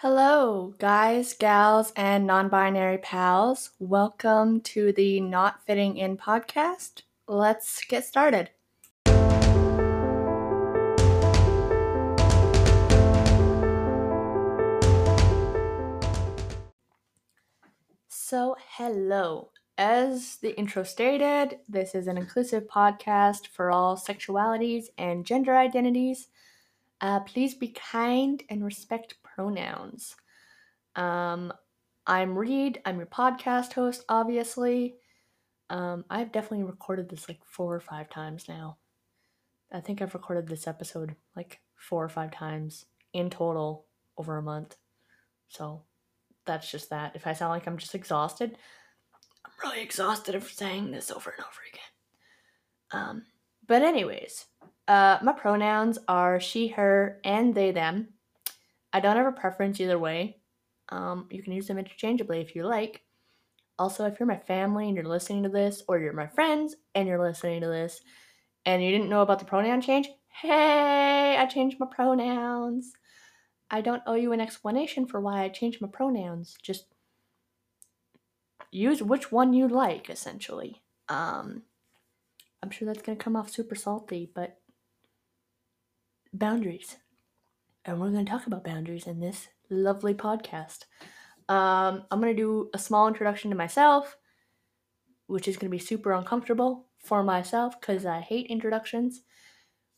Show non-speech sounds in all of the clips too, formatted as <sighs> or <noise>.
Hello, guys, gals, and non binary pals. Welcome to the Not Fitting In podcast. Let's get started. So, hello. As the intro stated, this is an inclusive podcast for all sexualities and gender identities. Uh, please be kind and respect pronouns. Um, I'm Reed. I'm your podcast host, obviously. Um, I've definitely recorded this like four or five times now. I think I've recorded this episode like four or five times in total over a month. So that's just that. If I sound like I'm just exhausted, I'm really exhausted of saying this over and over again. Um, but anyways, uh, my pronouns are she, her, and they, them. I don't have a preference either way. Um, you can use them interchangeably if you like. Also, if you're my family and you're listening to this, or you're my friends and you're listening to this, and you didn't know about the pronoun change, hey, I changed my pronouns. I don't owe you an explanation for why I changed my pronouns. Just use which one you like, essentially. Um, I'm sure that's going to come off super salty, but boundaries. And we're going to talk about boundaries in this lovely podcast. Um, I'm going to do a small introduction to myself, which is going to be super uncomfortable for myself because I hate introductions.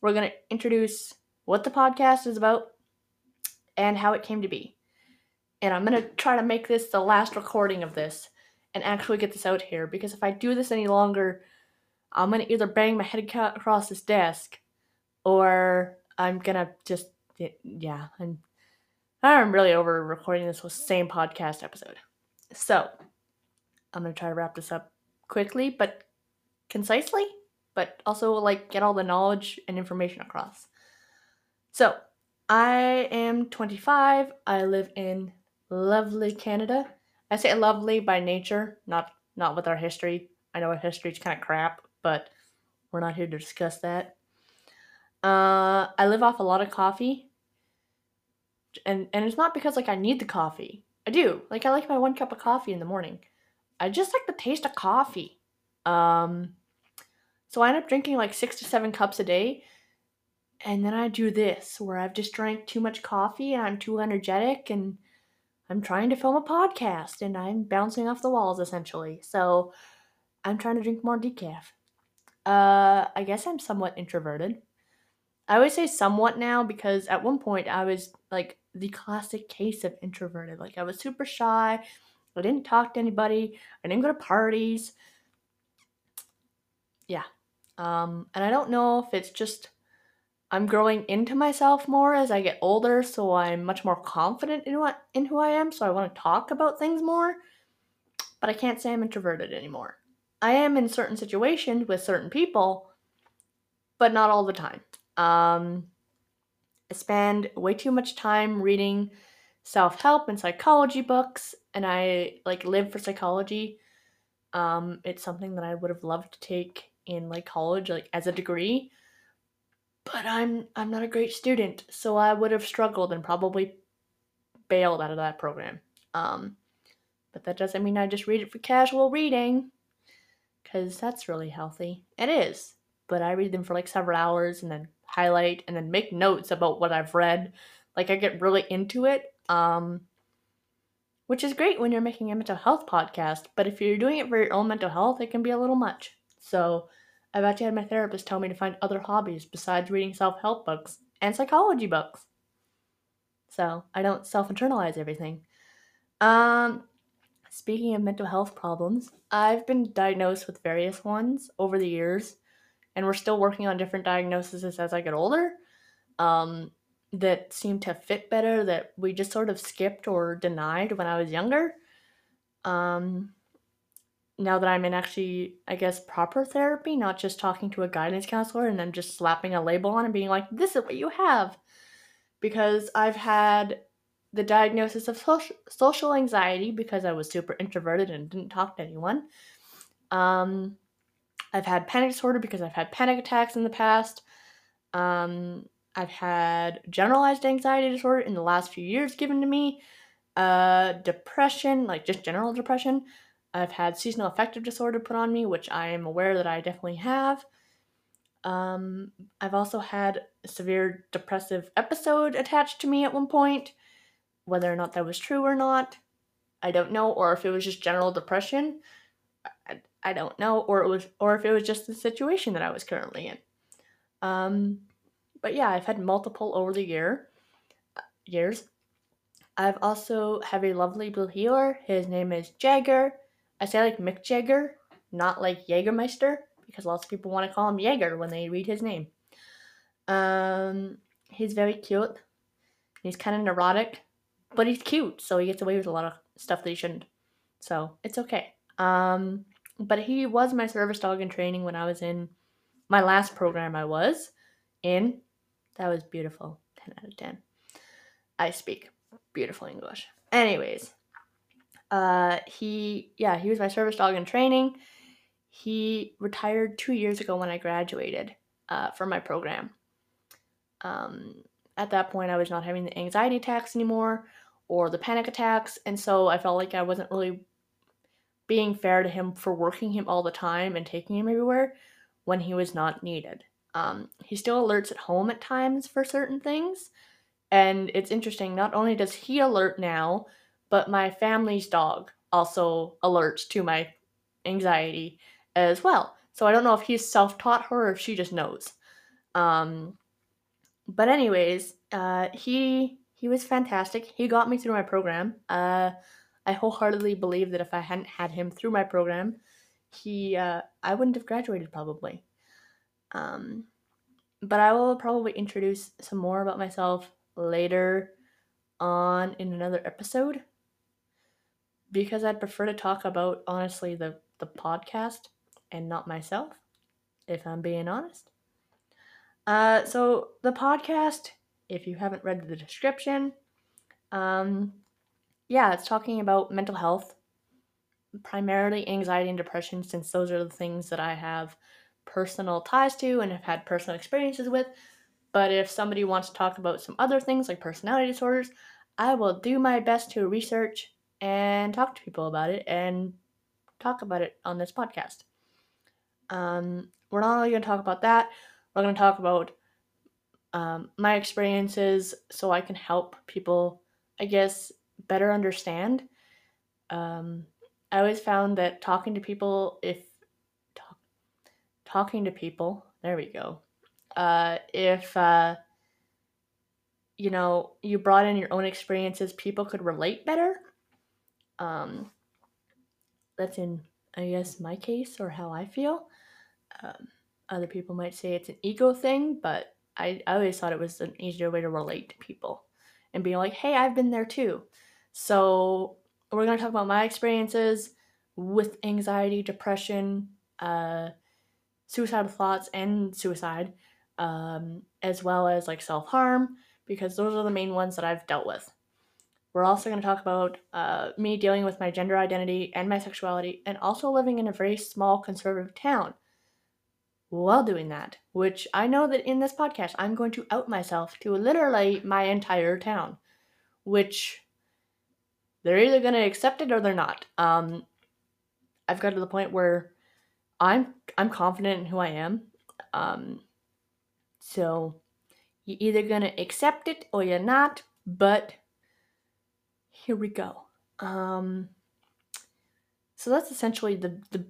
We're going to introduce what the podcast is about and how it came to be. And I'm going to try to make this the last recording of this and actually get this out here because if I do this any longer, I'm going to either bang my head across this desk or I'm gonna just yeah, I'm I'm really over recording this same podcast episode. So I'm gonna try to wrap this up quickly but concisely, but also like get all the knowledge and information across. So I am 25. I live in lovely Canada. I say lovely by nature, not not with our history. I know our history is kind of crap, but we're not here to discuss that. Uh, I live off a lot of coffee, and and it's not because like I need the coffee. I do like I like my one cup of coffee in the morning. I just like the taste of coffee. Um, so I end up drinking like six to seven cups a day, and then I do this where I've just drank too much coffee and I'm too energetic and I'm trying to film a podcast and I'm bouncing off the walls essentially. So I'm trying to drink more decaf. Uh, I guess I'm somewhat introverted. I always say somewhat now because at one point I was like the classic case of introverted. Like I was super shy. I didn't talk to anybody. I didn't go to parties. Yeah. Um, and I don't know if it's just I'm growing into myself more as I get older, so I'm much more confident in what in who I am, so I want to talk about things more. But I can't say I'm introverted anymore. I am in certain situations with certain people, but not all the time. Um, I spend way too much time reading self help and psychology books, and I like live for psychology. Um, it's something that I would have loved to take in like college, like as a degree, but I'm I'm not a great student, so I would have struggled and probably bailed out of that program. Um, but that doesn't mean I just read it for casual reading, because that's really healthy. It is, but I read them for like several hours and then highlight and then make notes about what I've read. Like I get really into it. Um which is great when you're making a mental health podcast, but if you're doing it for your own mental health, it can be a little much. So, I've actually had my therapist tell me to find other hobbies besides reading self-help books and psychology books. So, I don't self-internalize everything. Um speaking of mental health problems, I've been diagnosed with various ones over the years and we're still working on different diagnoses as I get older um, that seem to fit better that we just sort of skipped or denied when I was younger. Um, now that I'm in actually, I guess, proper therapy, not just talking to a guidance counselor and then just slapping a label on and being like, this is what you have. Because I've had the diagnosis of social, anxiety because I was super introverted and didn't talk to anyone. Um, I've had panic disorder because I've had panic attacks in the past. Um, I've had generalized anxiety disorder in the last few years given to me, uh, depression, like just general depression. I've had seasonal affective disorder put on me, which I am aware that I definitely have. Um, I've also had a severe depressive episode attached to me at one point. Whether or not that was true or not, I don't know, or if it was just general depression, I don't know, or it was, or if it was just the situation that I was currently in. Um, but yeah, I've had multiple over the year years. I've also have a lovely blue heeler. His name is Jagger. I say like Mick Jagger, not like Jägermeister, because lots of people want to call him Jaeger when they read his name. Um, he's very cute. He's kind of neurotic, but he's cute, so he gets away with a lot of stuff that he shouldn't. So it's okay. Um, but he was my service dog in training when I was in my last program. I was in. That was beautiful. Ten out of ten. I speak beautiful English. Anyways, uh, he yeah he was my service dog in training. He retired two years ago when I graduated uh, from my program. Um, at that point, I was not having the anxiety attacks anymore or the panic attacks, and so I felt like I wasn't really being fair to him for working him all the time and taking him everywhere when he was not needed. Um, he still alerts at home at times for certain things, and it's interesting. Not only does he alert now, but my family's dog also alerts to my anxiety as well. So I don't know if he's self taught her or if she just knows. Um, but anyways, uh, he he was fantastic. He got me through my program. Uh, I wholeheartedly believe that if I hadn't had him through my program, he uh, I wouldn't have graduated probably. Um, but I will probably introduce some more about myself later on in another episode because I'd prefer to talk about honestly the the podcast and not myself, if I'm being honest. Uh, so the podcast, if you haven't read the description, um, yeah, it's talking about mental health, primarily anxiety and depression, since those are the things that I have personal ties to and have had personal experiences with. But if somebody wants to talk about some other things like personality disorders, I will do my best to research and talk to people about it and talk about it on this podcast. Um, we're not only going to talk about that, we're going to talk about um, my experiences so I can help people, I guess, better understand. Um, I always found that talking to people, if talk, talking to people, there we go. Uh, if uh, you know you brought in your own experiences, people could relate better. Um, that's in, I guess, my case or how I feel. Um, other people might say it's an ego thing, but I, I always thought it was an easier way to relate to people and being like, hey, I've been there too. So we're going to talk about my experiences with anxiety, depression, uh, suicidal thoughts, and suicide, um, as well as like self harm, because those are the main ones that I've dealt with. We're also going to talk about uh, me dealing with my gender identity and my sexuality, and also living in a very small conservative town while doing that, which I know that in this podcast I'm going to out myself to literally my entire town, which they're either going to accept it or they're not. Um, I've got to the point where I'm I'm confident in who I am. Um, so you're either going to accept it or you're not, but here we go. Um, so that's essentially the the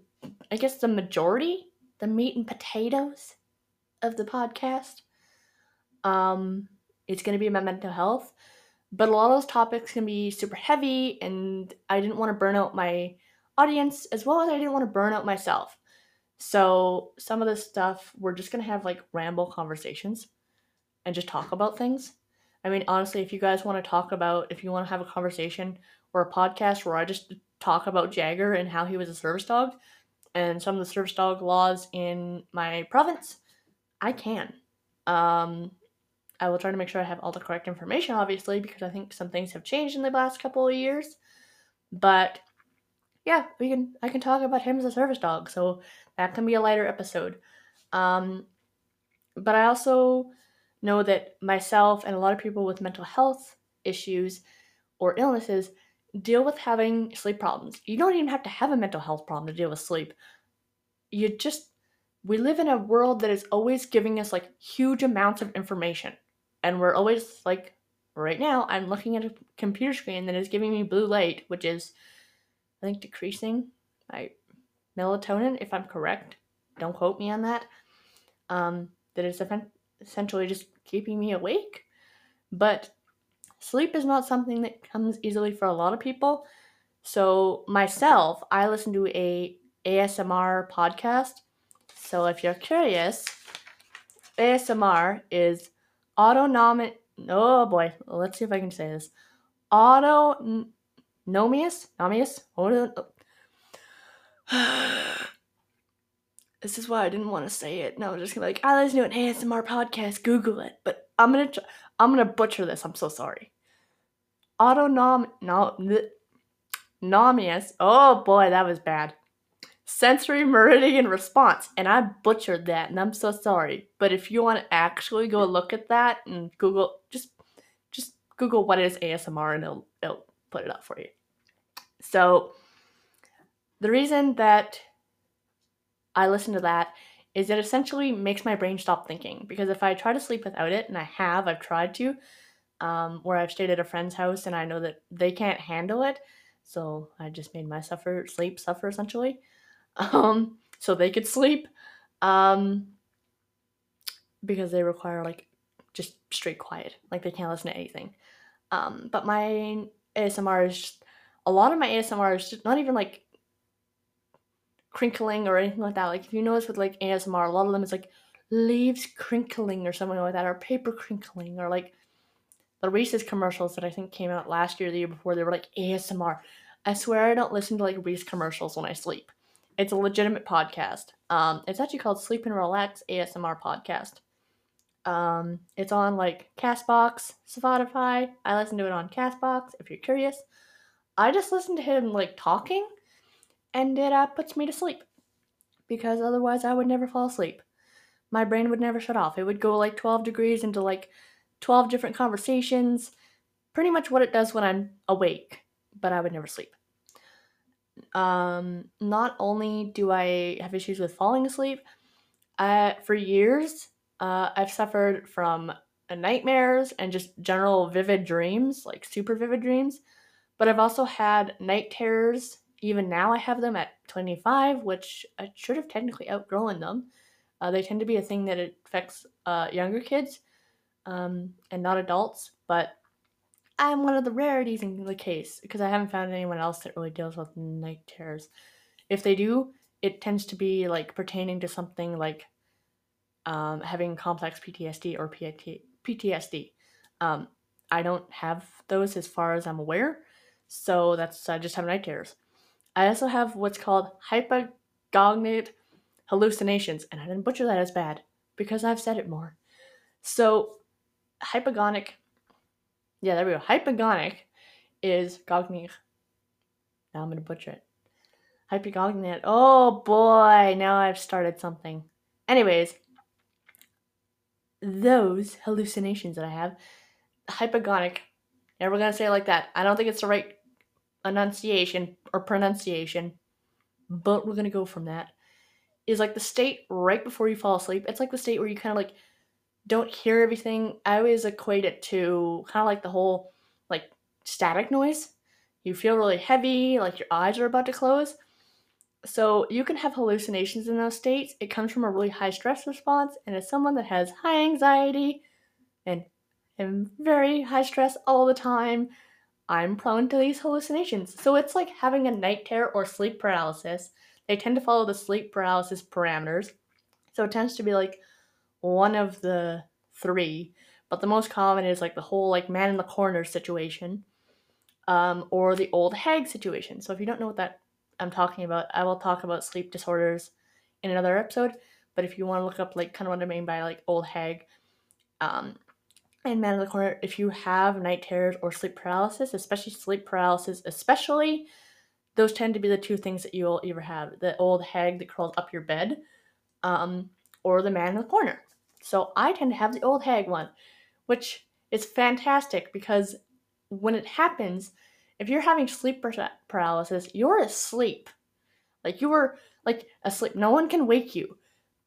I guess the majority the meat and potatoes of the podcast. Um, it's going to be my mental health, but a lot of those topics can be super heavy, and I didn't want to burn out my audience as well as I didn't want to burn out myself. So, some of this stuff, we're just going to have like ramble conversations and just talk about things. I mean, honestly, if you guys want to talk about, if you want to have a conversation or a podcast where I just talk about Jagger and how he was a service dog, and some of the service dog laws in my province, I can. Um, I will try to make sure I have all the correct information, obviously, because I think some things have changed in the last couple of years. But yeah, we can. I can talk about him as a service dog, so that can be a lighter episode. Um, but I also know that myself and a lot of people with mental health issues or illnesses deal with having sleep problems. You don't even have to have a mental health problem to deal with sleep. You just, we live in a world that is always giving us like huge amounts of information. And we're always like, right now, I'm looking at a computer screen that is giving me blue light, which is, I think, decreasing my melatonin, if I'm correct. Don't quote me on that. Um, that is essentially just keeping me awake. But sleep is not something that comes easily for a lot of people. So myself, I listen to a ASMR podcast. So if you're curious, ASMR is autonomic. Oh boy, let's see if I can say this. Autonomious, nomius. <sighs> this is why I didn't want to say it. No, I'm just gonna be like, I listen to an ASMR podcast. Google it. But I'm gonna, try, I'm gonna butcher this. I'm so sorry. Autonom, no, nomius. Oh boy, that was bad. Sensory meridian response, and I butchered that, and I'm so sorry. But if you want to actually go look at that and Google, just, just Google what is ASMR, and it'll, it'll put it up for you. So, the reason that I listen to that is it essentially makes my brain stop thinking because if I try to sleep without it, and I have, I've tried to, um, where I've stayed at a friend's house and I know that they can't handle it, so I just made my suffer sleep suffer essentially, <laughs> um, so they could sleep, um, because they require like just straight quiet, like they can't listen to anything. Um, but my ASMR is just, a lot of my ASMR is just not even like crinkling or anything like that. Like if you notice with like ASMR, a lot of them is like leaves crinkling or something like that, or paper crinkling, or like the Reese's commercials that I think came out last year, the year before, they were like ASMR. I swear I don't listen to like Reese commercials when I sleep. It's a legitimate podcast. Um, it's actually called Sleep and Relax ASMR Podcast. Um, it's on like Castbox, Spotify. I listen to it on Castbox if you're curious. I just listen to him like talking and it uh, puts me to sleep because otherwise I would never fall asleep. My brain would never shut off. It would go like 12 degrees into like 12 different conversations, pretty much what it does when I'm awake, but I would never sleep. Um, not only do I have issues with falling asleep, uh, for years uh, I've suffered from nightmares and just general vivid dreams, like super vivid dreams. But I've also had night terrors even now I have them at 25, which I should have technically outgrown them. Uh, they tend to be a thing that affects uh, younger kids um, and not adults, but I'm one of the rarities in the case because I haven't found anyone else that really deals with night terrors. If they do, it tends to be like pertaining to something like um, having complex PTSD or PTSD. Um, I don't have those as far as I'm aware, so that's I just have night terrors. I also have what's called hypnagogic hallucinations, and I didn't butcher that as bad because I've said it more. So, hypogonic, yeah, there we go. Hypogonic is gognic. Now I'm to butcher it. Hypogonic. Oh boy, now I've started something. Anyways, those hallucinations that I have, hypogonic, never gonna say it like that. I don't think it's the right enunciation or pronunciation, but we're gonna go from that. Is like the state right before you fall asleep. It's like the state where you kind of like don't hear everything. I always equate it to kind of like the whole like static noise. You feel really heavy, like your eyes are about to close. So you can have hallucinations in those states. It comes from a really high stress response, and as someone that has high anxiety and am very high stress all the time, I'm prone to these hallucinations. So it's like having a night terror or sleep paralysis. They tend to follow the sleep paralysis parameters. So it tends to be like one of the three. But the most common is like the whole like man in the corner situation. Um, or the old hag situation. So if you don't know what that I'm talking about, I will talk about sleep disorders in another episode. But if you want to look up like kind of what I mean by like old hag, um, and man in the corner if you have night terrors or sleep paralysis especially sleep paralysis especially those tend to be the two things that you'll either have the old hag that crawls up your bed um, or the man in the corner So I tend to have the old hag one, which is fantastic because when it happens, if you're having sleep paralysis, you're asleep. Like you were like asleep. No one can wake you.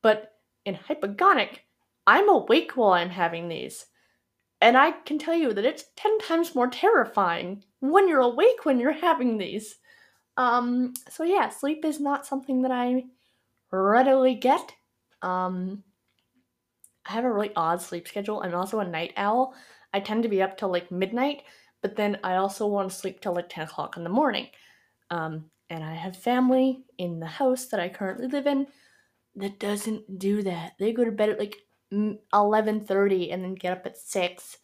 But in hypogonic, I'm awake while I'm having these. And I can tell you that it's 10 times more terrifying when you're awake when you're having these. Um, so yeah, sleep is not something that I readily get. Um, I have a really odd sleep schedule. I'm also a night owl. I tend to be up till like midnight, but then I also want to sleep till like 10 o'clock in the morning. Um, and I have family in the house that I currently live in that doesn't do that. They go to bed at like 11:30 and then get up at 6.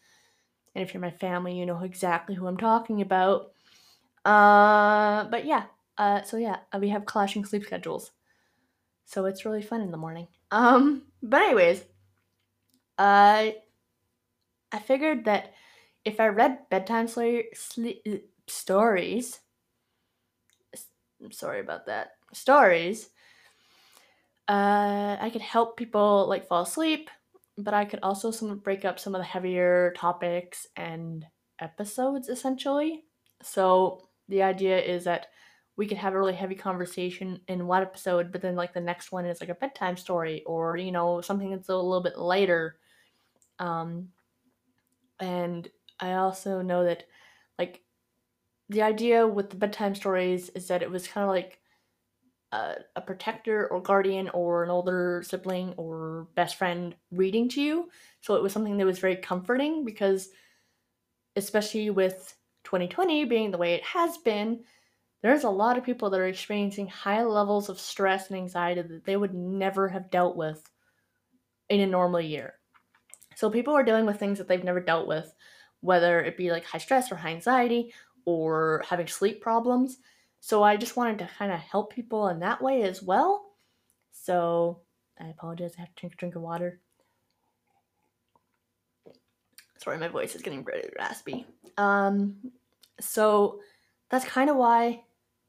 And if you're my family, you know exactly who I'm talking about. Uh, but yeah, uh, so yeah, uh, we have clashing sleep schedules. So it's really fun in the morning. Um, but anyways, uh, I figured that if I read bedtime sl- stories, sorry about that, stories, uh, I could help people like fall asleep, but I could also some break up some of the heavier topics and episodes essentially. So the idea is that we could have a really heavy conversation in one episode, but then like the next one is like a bedtime story or you know something that's a little bit lighter. Um, and I also know that like the idea with the bedtime stories is that it was kind of like a, a, protector or guardian or an older sibling or best friend reading to you. So it was something that was very comforting because, especially with 2020 being the way it has been, there's a lot of people that are experiencing high levels of stress and anxiety that they would never have dealt with in a normal year. So people are dealing with things that they've never dealt with, whether it be like high stress or high anxiety or having sleep problems. So I just wanted to kind of help people in that way as well. So I apologize, I have to drink a drink of water. Sorry, my voice is getting pretty raspy. Um, so that's kind of why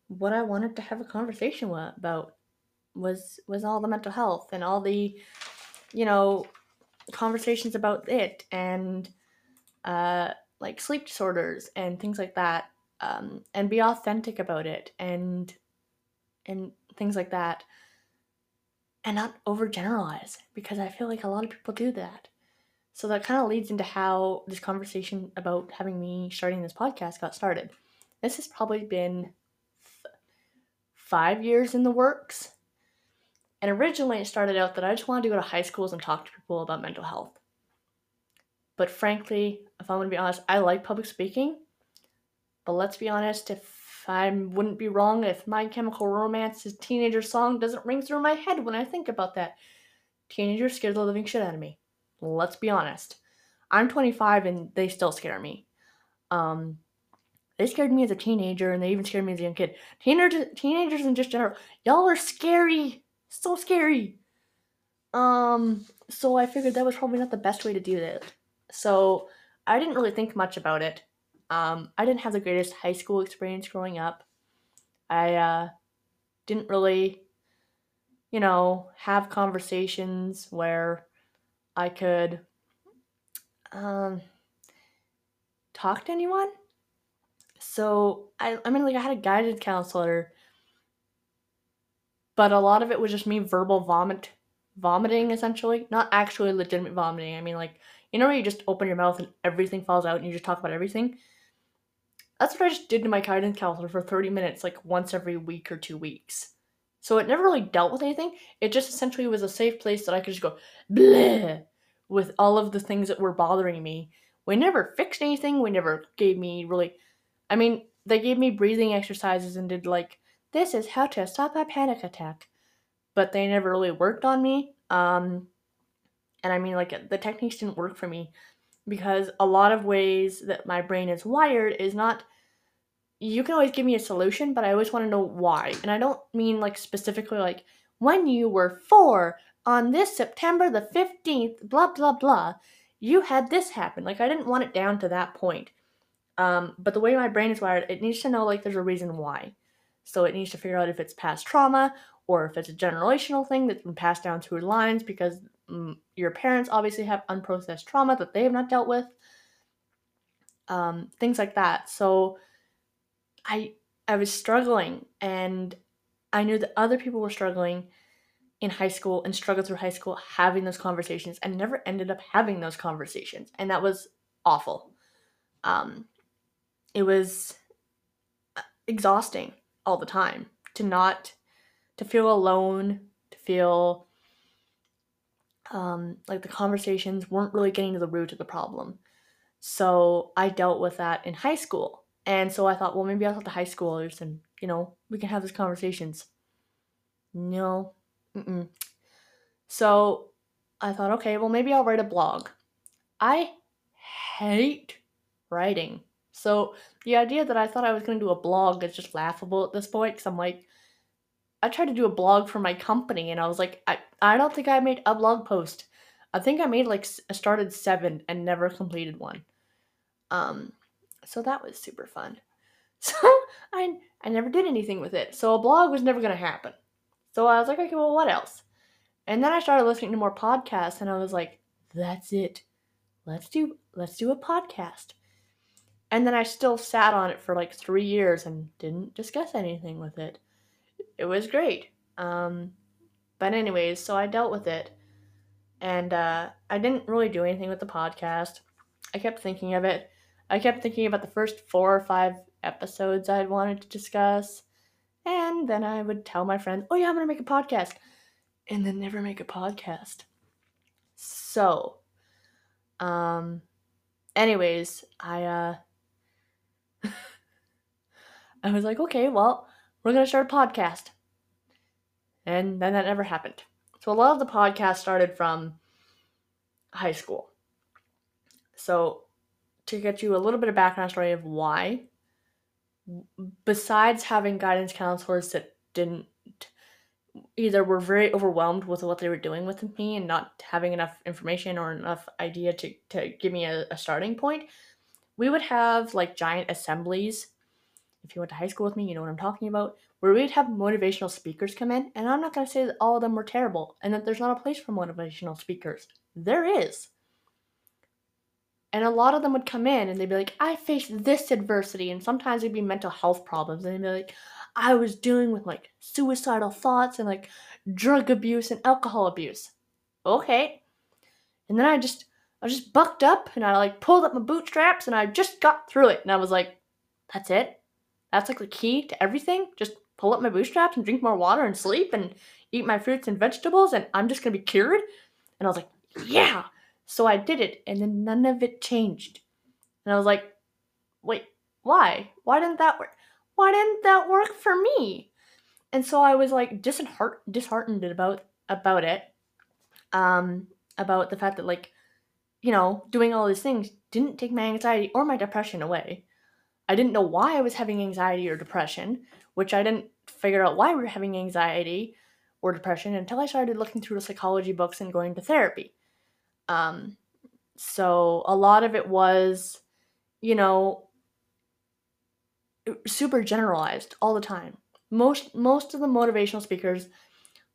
what I wanted to have a conversation about was was all the mental health and all the you know conversations about it and uh like sleep disorders and things like that um and be authentic about it and and things like that and not overgeneralize because I feel like a lot of people do that. So that kind of leads into how this conversation about having me starting this podcast got started. This has probably been f- five years in the works. And originally it started out that I just wanted to go to high schools and talk to people about mental health. But frankly, if I'm going to be honest, I like public speaking. But let's be honest, if I wouldn't be wrong if My Chemical Romance's teenager song doesn't ring through my head when I think about that. Teenagers scared the living shit out of me. Let's be honest. I'm 25 and they still scare me. Um, they scared me as a teenager and they even scared me as a young kid. Teenagers, teenagers in just general, y'all are scary. So scary. Um, so I figured that was probably not the best way to do it. So I didn't really think much about it. Um, I didn't have the greatest high school experience growing up. I uh, didn't really, you know, have conversations where I could um, talk to anyone. So I, I mean, like I had a guided counselor, but a lot of it was just me verbal vomit, vomiting essentially, not actually legitimate vomiting. I mean, like you know where you just open your mouth and everything falls out and you just talk about everything. That's what I just did to my guidance counselor for 30 minutes, like once every week or two weeks. So it never really dealt with anything. It just essentially was a safe place that I could just go bleh with all of the things that were bothering me. We never fixed anything. We never gave me really. I mean, they gave me breathing exercises and did like, this is how to stop a panic attack. But they never really worked on me. Um, and I mean, like, the techniques didn't work for me because a lot of ways that my brain is wired is not. You can always give me a solution, but I always want to know why. And I don't mean like specifically like when you were four, on this September the 15th, blah, blah, blah, you had this happen. Like, I didn't want it down to that point. Um, but the way my brain is wired, it needs to know, like, there's a reason why. So it needs to figure out if it's past trauma or if it's a generational thing that's been passed down through lines because mm, your parents obviously have unprocessed trauma that they have not dealt with. Um, things like that. So I I was struggling and I knew that other people were struggling in high school and struggled through high school having those conversations and never ended up having those conversations. And that was awful. Um, it was uh, exhausting all the time to not to feel alone, to feel um, like the conversations weren't really getting to the root of the problem. So I dealt with that in high school. And so I thought, well, maybe I'll talk to high schoolers and, you know, we can have these conversations. No. Mm-mm. So I thought, okay, well, maybe I'll write a blog. I hate writing. So the idea that I thought I was going to do a blog is just laughable at this point because I'm like, I tried to do a blog for my company and I was like, I, I don't think I made a blog post. I think I made like I started seven and never completed one. Um, so that was super fun. <laughs> So I I never did anything with it. So a blog was never gonna happen. So I was like, okay, well, what else? And then I started listening to more podcasts, and I was like, that's it. Let's do let's do a podcast. And then I still sat on it for like three years and didn't discuss anything with it. It was great. Um, but anyways, so I dealt with it, and uh, I didn't really do anything with the podcast. I kept thinking of it. I kept thinking about the first four or five episodes I'd wanted to discuss. And then I would tell my friends, oh, yeah, I'm going to make a podcast. And then never make a podcast. So, um, anyways, I, uh, <laughs> I was like, okay, well, we're going to start a podcast. And then that never happened. So a lot of the podcast started from high school. So to get you a little bit of background story of why, besides having guidance counselors that didn't either were very overwhelmed with what they were doing with me and not having enough information or enough idea to, to give me a, a starting point, we would have like giant assemblies. If you went to high school with me, you know what I'm talking about. Where we'd have motivational speakers come in, and I'm not going to say that all of them were terrible and that there's not a place for motivational speakers. There is. And a lot of them would come in and they'd be like, I faced this adversity. And sometimes it'd be mental health problems. And they'd be like, I was dealing with like suicidal thoughts and like drug abuse and alcohol abuse. Okay. And then I just, I just bucked up and I like pulled up my bootstraps and I just got through it. And I was like, that's it? That's like the key to everything? Just pull up my bootstraps and drink more water and sleep and eat my fruits and vegetables and I'm just gonna be cured? And I was like, yeah. So I did it, and then none of it changed. And I was like, wait, why? Why didn't that work? Why didn't that work for me? And so I was like disheart- disheartened about about it. Um, about the fact that like, you know, doing all these things didn't take my anxiety or my depression away. I didn't know why I was having anxiety or depression, which I didn't figure out why we were having anxiety or depression until I started looking through the psychology books and going to therapy. Um, so a lot of it was, you know, super generalized all the time. Most most of the motivational speakers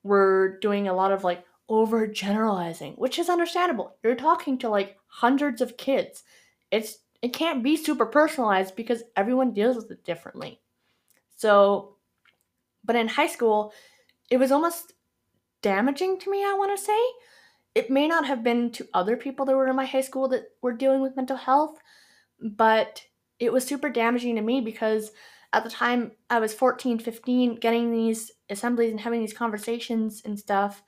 were doing a lot of like over generalizing, which is understandable. You're talking to like hundreds of kids. It's it can't be super personalized because everyone deals with it differently. So, but in high school, it was almost damaging to me, I want to say, it may not have been to other people that were in my high school that were dealing with mental health, but it was super damaging to me because at the time I was 14, 15, getting these assemblies and having these conversations and stuff.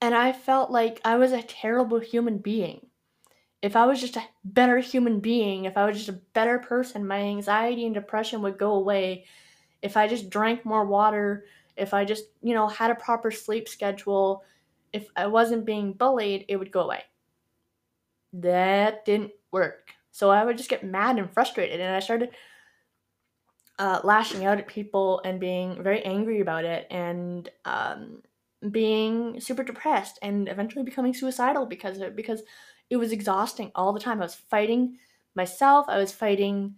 And I felt like I was a terrible human being. If I was just a better human being, if I was just a better person, my anxiety and depression would go away. If I just drank more water, if I just, you know, had a proper sleep schedule, if I wasn't being bullied, it would go away. That didn't work. So I would just get mad and frustrated, and I started uh, lashing out at people and being very angry about it, and um, being super depressed, and eventually becoming suicidal because of it. Because it was exhausting all the time. I was fighting myself. I was fighting.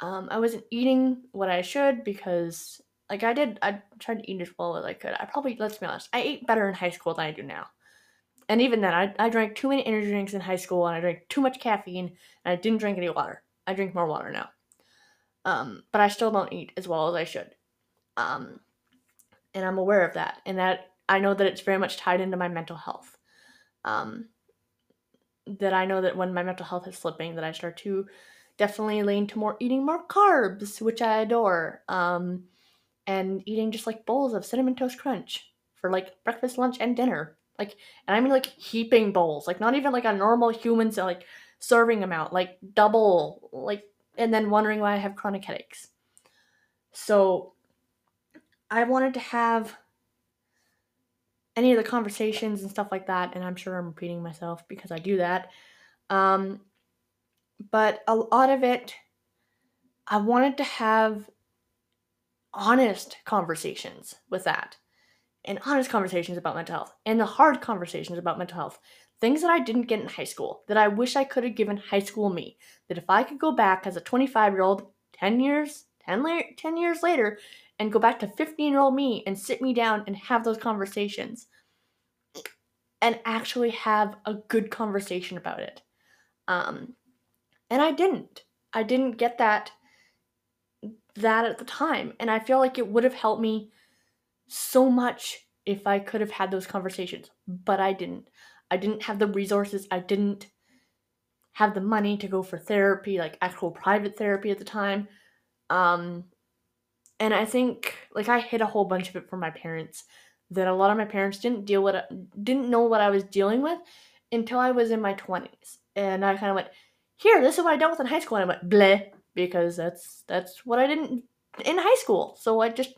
Um, I wasn't eating what I should because Like I did, I tried to eat as well as I could. I probably, let's be honest, I ate better in high school than I do now. And even then, I, I drank too many energy drinks in high school, and I drank too much caffeine, and I didn't drink any water. I drink more water now. Um, but I still don't eat as well as I should. Um, and I'm aware of that, and that I know that it's very much tied into my mental health. Um, that I know that when my mental health is slipping, that I start to definitely lean to more eating more carbs, which I adore. Um, and eating just like bowls of cinnamon toast crunch for like breakfast, lunch, and dinner. Like, and I mean like heaping bowls, like not even like a normal human so like serving amount, like double, like, and then wondering why I have chronic headaches. So, I wanted to have any of the conversations and stuff like that, and I'm sure I'm repeating myself because I do that. Um, but a lot of it, I wanted to have honest conversations with that and honest conversations about mental health and the hard conversations about mental health things that i didn't get in high school that i wish i could have given high school me that if i could go back as a 25 year old 10 years 10, la- 10 years later and go back to 15 year old me and sit me down and have those conversations and actually have a good conversation about it um, and i didn't i didn't get that that at the time. And I feel like it would have helped me so much if I could have had those conversations, but I didn't. I didn't have the resources. I didn't have the money to go for therapy, like actual private therapy at the time. Um, and I think like I hid a whole bunch of it from my parents that a lot of my parents didn't deal with didn't know what I was dealing with until I was in my 20s. And I kind of went, "Here, this is what I dealt with in high school." And I went, "Bleh, because that's that's what I didn't in high school. So I just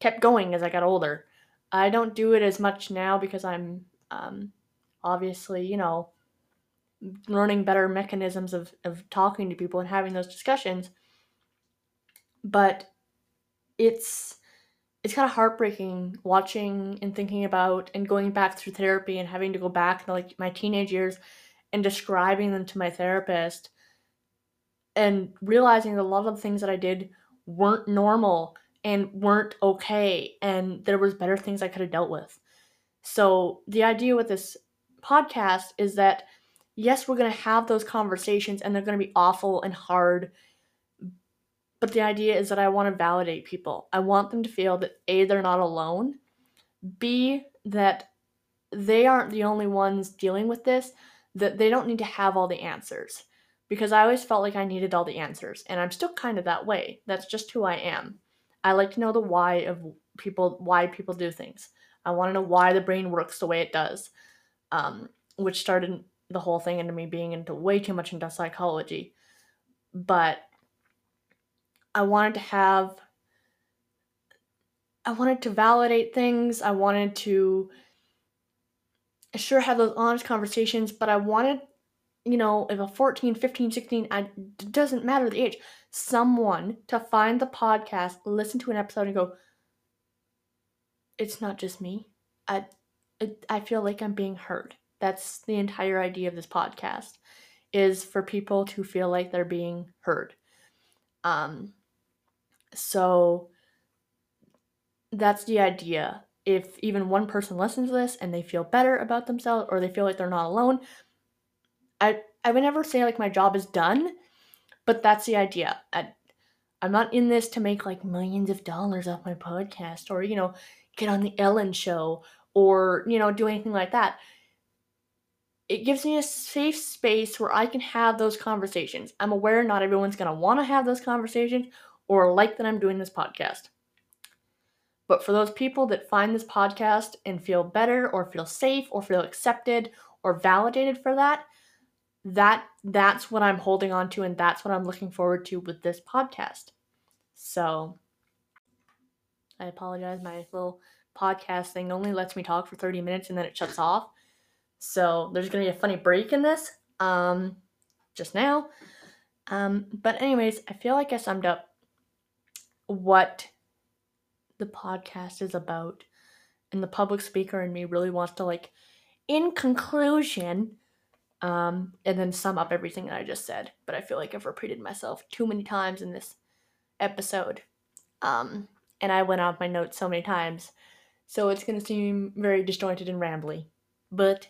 kept going as I got older. I don't do it as much now because I'm um, obviously, you know, learning better mechanisms of, of talking to people and having those discussions. But it's it's kind of heartbreaking watching and thinking about and going back through therapy and having to go back to like my teenage years and describing them to my therapist and realizing that a lot of the things that I did weren't normal and weren't okay and there was better things I could have dealt with. So the idea with this podcast is that yes, we're going to have those conversations and they're going to be awful and hard. But the idea is that I want to validate people. I want them to feel that A, they're not alone, B, that they aren't the only ones dealing with this, that they don't need to have all the answers because I always felt like I needed all the answers, and I'm still kind of that way. That's just who I am. I like to know the why of people, why people do things. I want to know why the brain works the way it does, um, which started the whole thing into me being into way too much into psychology. But I wanted to have, I wanted to validate things. I wanted to sure have those honest conversations, but I wanted you know, if a 14, 15, 16, it doesn't matter the age, someone to find the podcast, listen to an episode, and go, it's not just me. I, I feel like I'm being heard. That's the entire idea of this podcast, is for people to feel like they're being heard. Um, so that's the idea. If even one person listens to this and they feel better about themselves or they feel like they're not alone, I I would never say like my job is done, but that's the idea. I, I'm not in this to make like millions of dollars off my podcast or you know get on the Ellen show or you know do anything like that. It gives me a safe space where I can have those conversations. I'm aware not everyone's going to want to have those conversations or like that I'm doing this podcast. But for those people that find this podcast and feel better or feel safe or feel accepted or validated for that, that that's what I'm holding on to and that's what I'm looking forward to with this podcast. So I apologize my little podcast thing only lets me talk for 30 minutes and then it shuts off. So there's going to be a funny break in this um just now. Um but anyways, I feel like I summed up what the podcast is about and the public speaker in me really wants to like in conclusion um, and then sum up everything that I just said. But I feel like I've repeated myself too many times in this episode. Um, and I went off my notes so many times, so it's going to seem very disjointed and rambly. But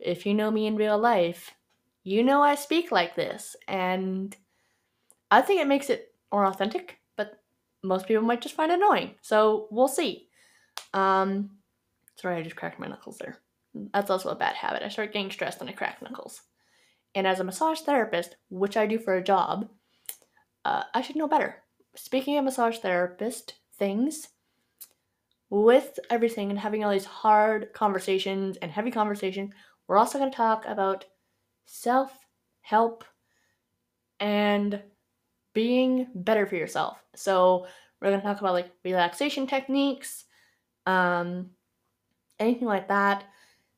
if you know me in real life, you know I speak like this, and I think it makes it more authentic, most people might just find annoying. So we'll see. Um, sorry, I just cracked my knuckles there. That's also a bad habit. I start getting stressed and I crack knuckles. And as a massage therapist, which I do for a job, uh, I should know better. Speaking of massage therapist things, with everything and having all these hard conversations and heavy conversations, we're also going to talk about self help and being better for yourself. So, we're going to talk about like relaxation techniques, um, anything like that,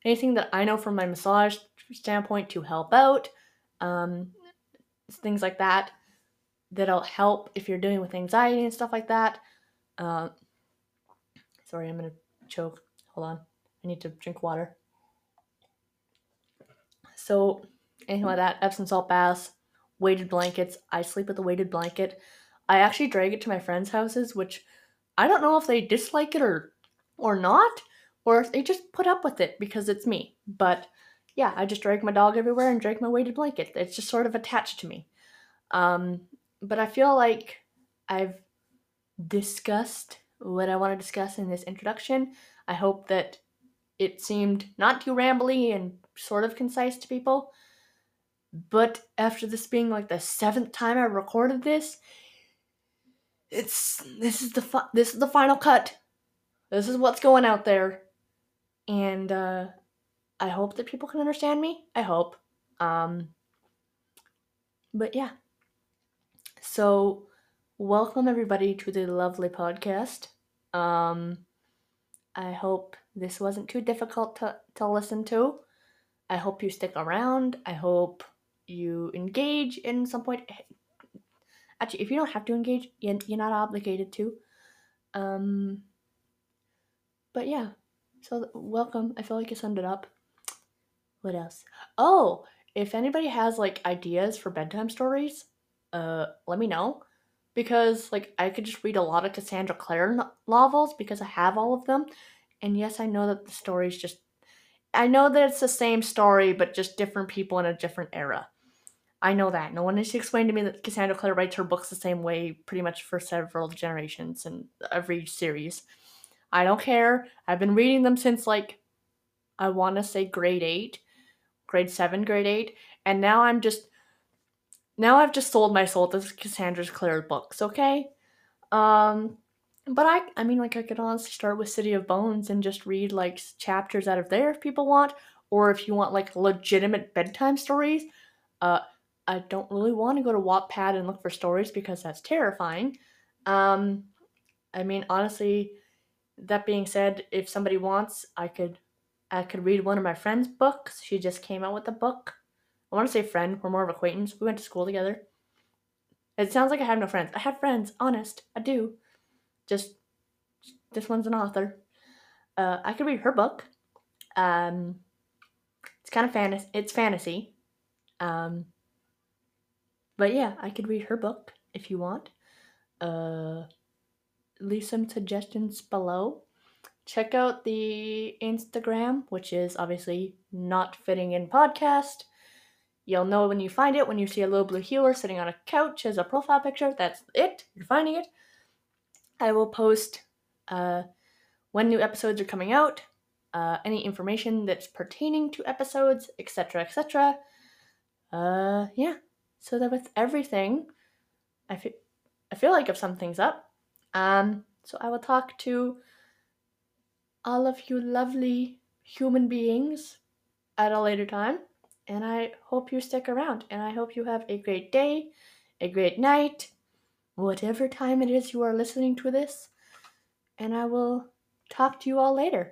anything that I know from my massage standpoint to help out, um, things like that that'll help if you're dealing with anxiety and stuff like that. Uh, sorry, I'm gonna choke. Hold on, I need to drink water. So, anything like that, Epsom salt baths, weighted blankets. I sleep with a weighted blanket. I actually drag it to my friends' houses, which I don't know if they dislike it or or not, or if they just put up with it because it's me. But yeah, I just drag my dog everywhere and drag my weighted blanket. It's just sort of attached to me. Um, but I feel like I've discussed what I want to discuss in this introduction. I hope that it seemed not too rambly and sort of concise to people. But after this being like the seventh time I recorded this, it's this is the fi- this is the final cut. This is what's going out there, and uh, I hope that people can understand me. I hope. Um, but yeah. So, welcome everybody to the lovely podcast. Um, I hope this wasn't too difficult to, to listen to. I hope you stick around. I hope you engage in some point. Actually, if you don't have to engage, you're not obligated to. Um, but yeah, so welcome. I feel like you summed it up. What else? Oh, if anybody has like ideas for bedtime stories, uh, let me know because like I could just read a lot of Cassandra Clare novels because I have all of them. And yes, I know that the story's just I know that it's the same story but just different people in a different era. I know that. No one needs to explain to me that Cassandra Clare writes her books the same way pretty much for several generations and every series. I don't care. I've been reading them since like I want to say grade 8, grade 7, grade 8, and now I'm just now I've just sold my soul to Cassandra's Clare books, okay? Um, but I, I mean, like I could honestly start with City of Bones and just read like chapters out of there if people want, or if you want like legitimate bedtime stories. Uh, I don't really want to go to Wattpad and look for stories because that's terrifying. Um, I mean, honestly, that being said, if somebody wants, I could, I could read one of my friend's books. She just came out with a book I want to say friend. We're more of acquaintance. We went to school together. It sounds like I have no friends. I have friends. Honest, I do. Just this one's an author. Uh, I could read her book. Um, it's kind of fantasy. It's fantasy. Um, but yeah, I could read her book if you want. Uh, leave some suggestions below. Check out the Instagram, which is obviously not fitting in podcast. You'll know when you find it when you see a little blue heeler sitting on a couch as a profile picture. That's it. You're finding it. I will post uh, when new episodes are coming out, uh, any information that's pertaining to episodes, etc., etc. Uh, yeah. So that with everything, I feel I feel like I've summed things up. Um, so I will talk to all of you lovely human beings at a later time and I hope you stick around. And I hope you have a great day, a great night, whatever time it is you are listening to this. And I will talk to you all later.